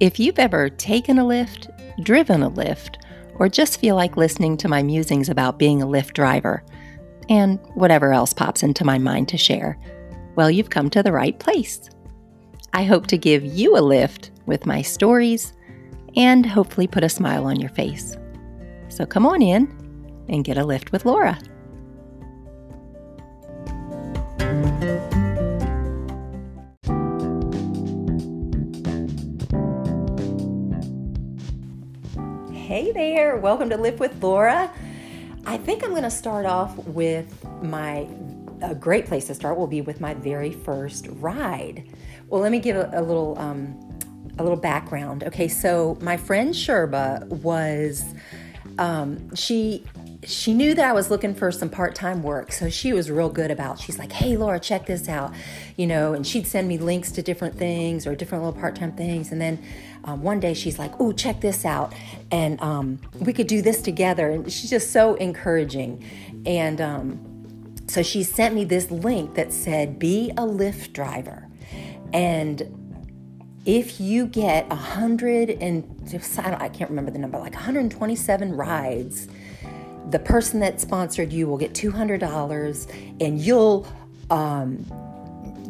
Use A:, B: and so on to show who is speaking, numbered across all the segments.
A: If you've ever taken a lift, driven a lift, or just feel like listening to my musings about being a Lyft driver, and whatever else pops into my mind to share, well, you've come to the right place. I hope to give you a lift with my stories and hopefully put a smile on your face. So come on in and get a lift with Laura. Hey there, welcome to Lift with Laura. I think I'm going to start off with my a great place to start will be with my very first ride. Well, let me give a, a little um, a little background. Okay, so my friend Sherba was um, she she knew that I was looking for some part time work, so she was real good about. She's like, "Hey, Laura, check this out," you know, and she'd send me links to different things or different little part time things. And then um, one day she's like, "Oh, check this out," and um, we could do this together. And she's just so encouraging. And um, so she sent me this link that said, "Be a Lyft driver," and if you get a hundred and I can't remember the number, like 127 rides the person that sponsored you will get $200 and you'll um,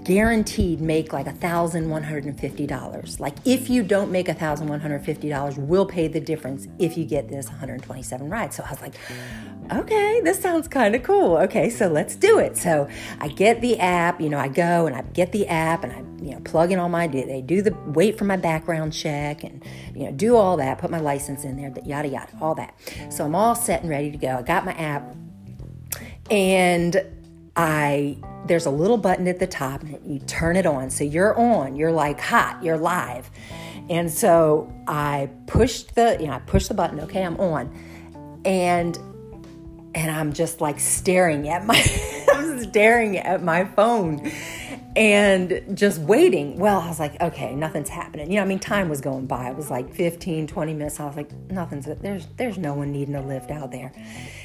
A: guaranteed make like $1,150. Like if you don't make $1,150, we'll pay the difference if you get this 127 rides. So I was like, okay, this sounds kind of cool. Okay, so let's do it. So I get the app, you know, I go and I get the app and I, you know, plug in all my, they do the, wait for my background check and, you know, do all that, put my license in there, yada, yada, all that. So I'm all set and ready to go. I got my app and I there's a little button at the top and you turn it on. So you're on, you're like hot, you're live. And so I pushed the, you know, I pushed the button, okay, I'm on. And and I'm just like staring at my staring at my phone and just waiting. Well, I was like, okay, nothing's happening. You know, I mean, time was going by. It was like 15, 20 minutes. I was like, nothing's, there's, there's no one needing a lift out there.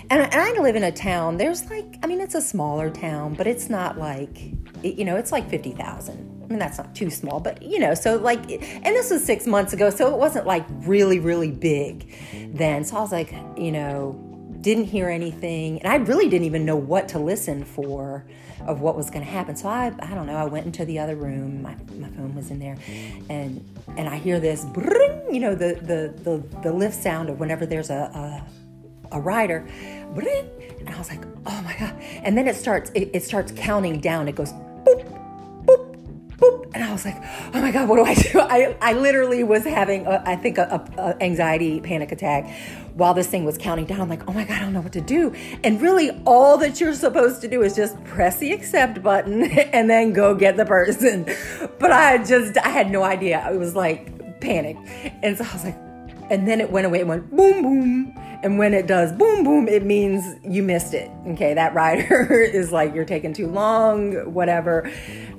A: And, and I live in a town, there's like, I mean, it's a smaller town, but it's not like, you know, it's like 50,000. I mean, that's not too small, but you know, so like, and this was six months ago, so it wasn't like really, really big then. So I was like, you know, didn't hear anything, and I really didn't even know what to listen for of what was going to happen. So I, I don't know. I went into the other room. My, my phone was in there, and and I hear this, you know, the the the, the Lyft sound of whenever there's a a, a rider, and I was like, oh my god! And then it starts it, it starts counting down. It goes. And I was like, oh my God, what do I do? I, I literally was having, a, I think, a, a, anxiety panic attack while this thing was counting down. I'm like, oh my God, I don't know what to do. And really, all that you're supposed to do is just press the accept button and then go get the person. But I just, I had no idea. It was like panic. And so I was like, and then it went away. It went boom, boom. And when it does boom, boom, it means you missed it. Okay, that rider is like, you're taking too long, whatever.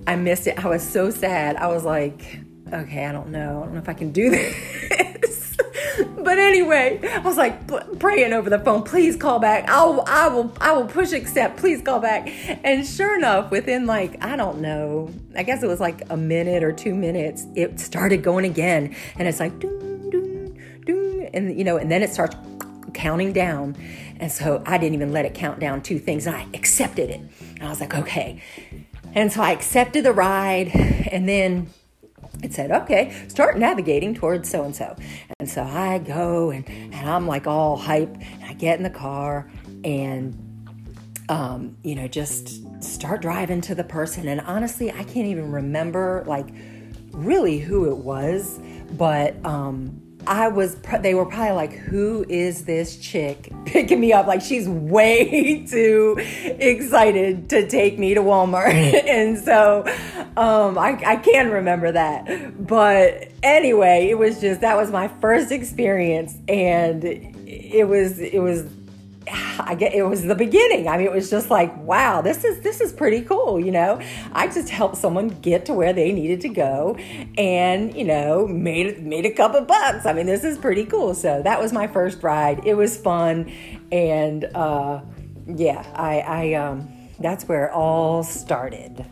A: I missed it. I was so sad. I was like, okay, I don't know. I don't know if I can do this. but anyway, I was like praying over the phone, please call back. I'll, I will, I will push accept. Please call back. And sure enough, within like, I don't know, I guess it was like a minute or two minutes, it started going again. And it's like, doom, doom, doom. And, you know, and then it starts counting down. And so I didn't even let it count down two things. I accepted it. And I was like, okay. And so I accepted the ride. And then it said, okay, start navigating towards so and so. And so I go and, and I'm like all hype. And I get in the car and, um, you know, just start driving to the person. And honestly, I can't even remember like really who it was, but, um, I was, they were probably like, who is this chick picking me up? Like, she's way too excited to take me to Walmart. and so um, I, I can remember that. But anyway, it was just, that was my first experience. And it was, it was, I get it was the beginning. I mean, it was just like, wow, this is this is pretty cool, you know. I just helped someone get to where they needed to go, and you know, made made a couple bucks. I mean, this is pretty cool. So that was my first ride. It was fun, and uh, yeah, I, I um, that's where it all started.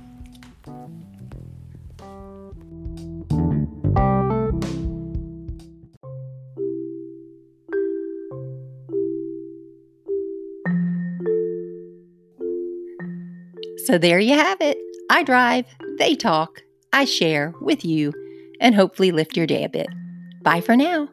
A: So there you have it. I drive, they talk, I share with you, and hopefully lift your day a bit. Bye for now.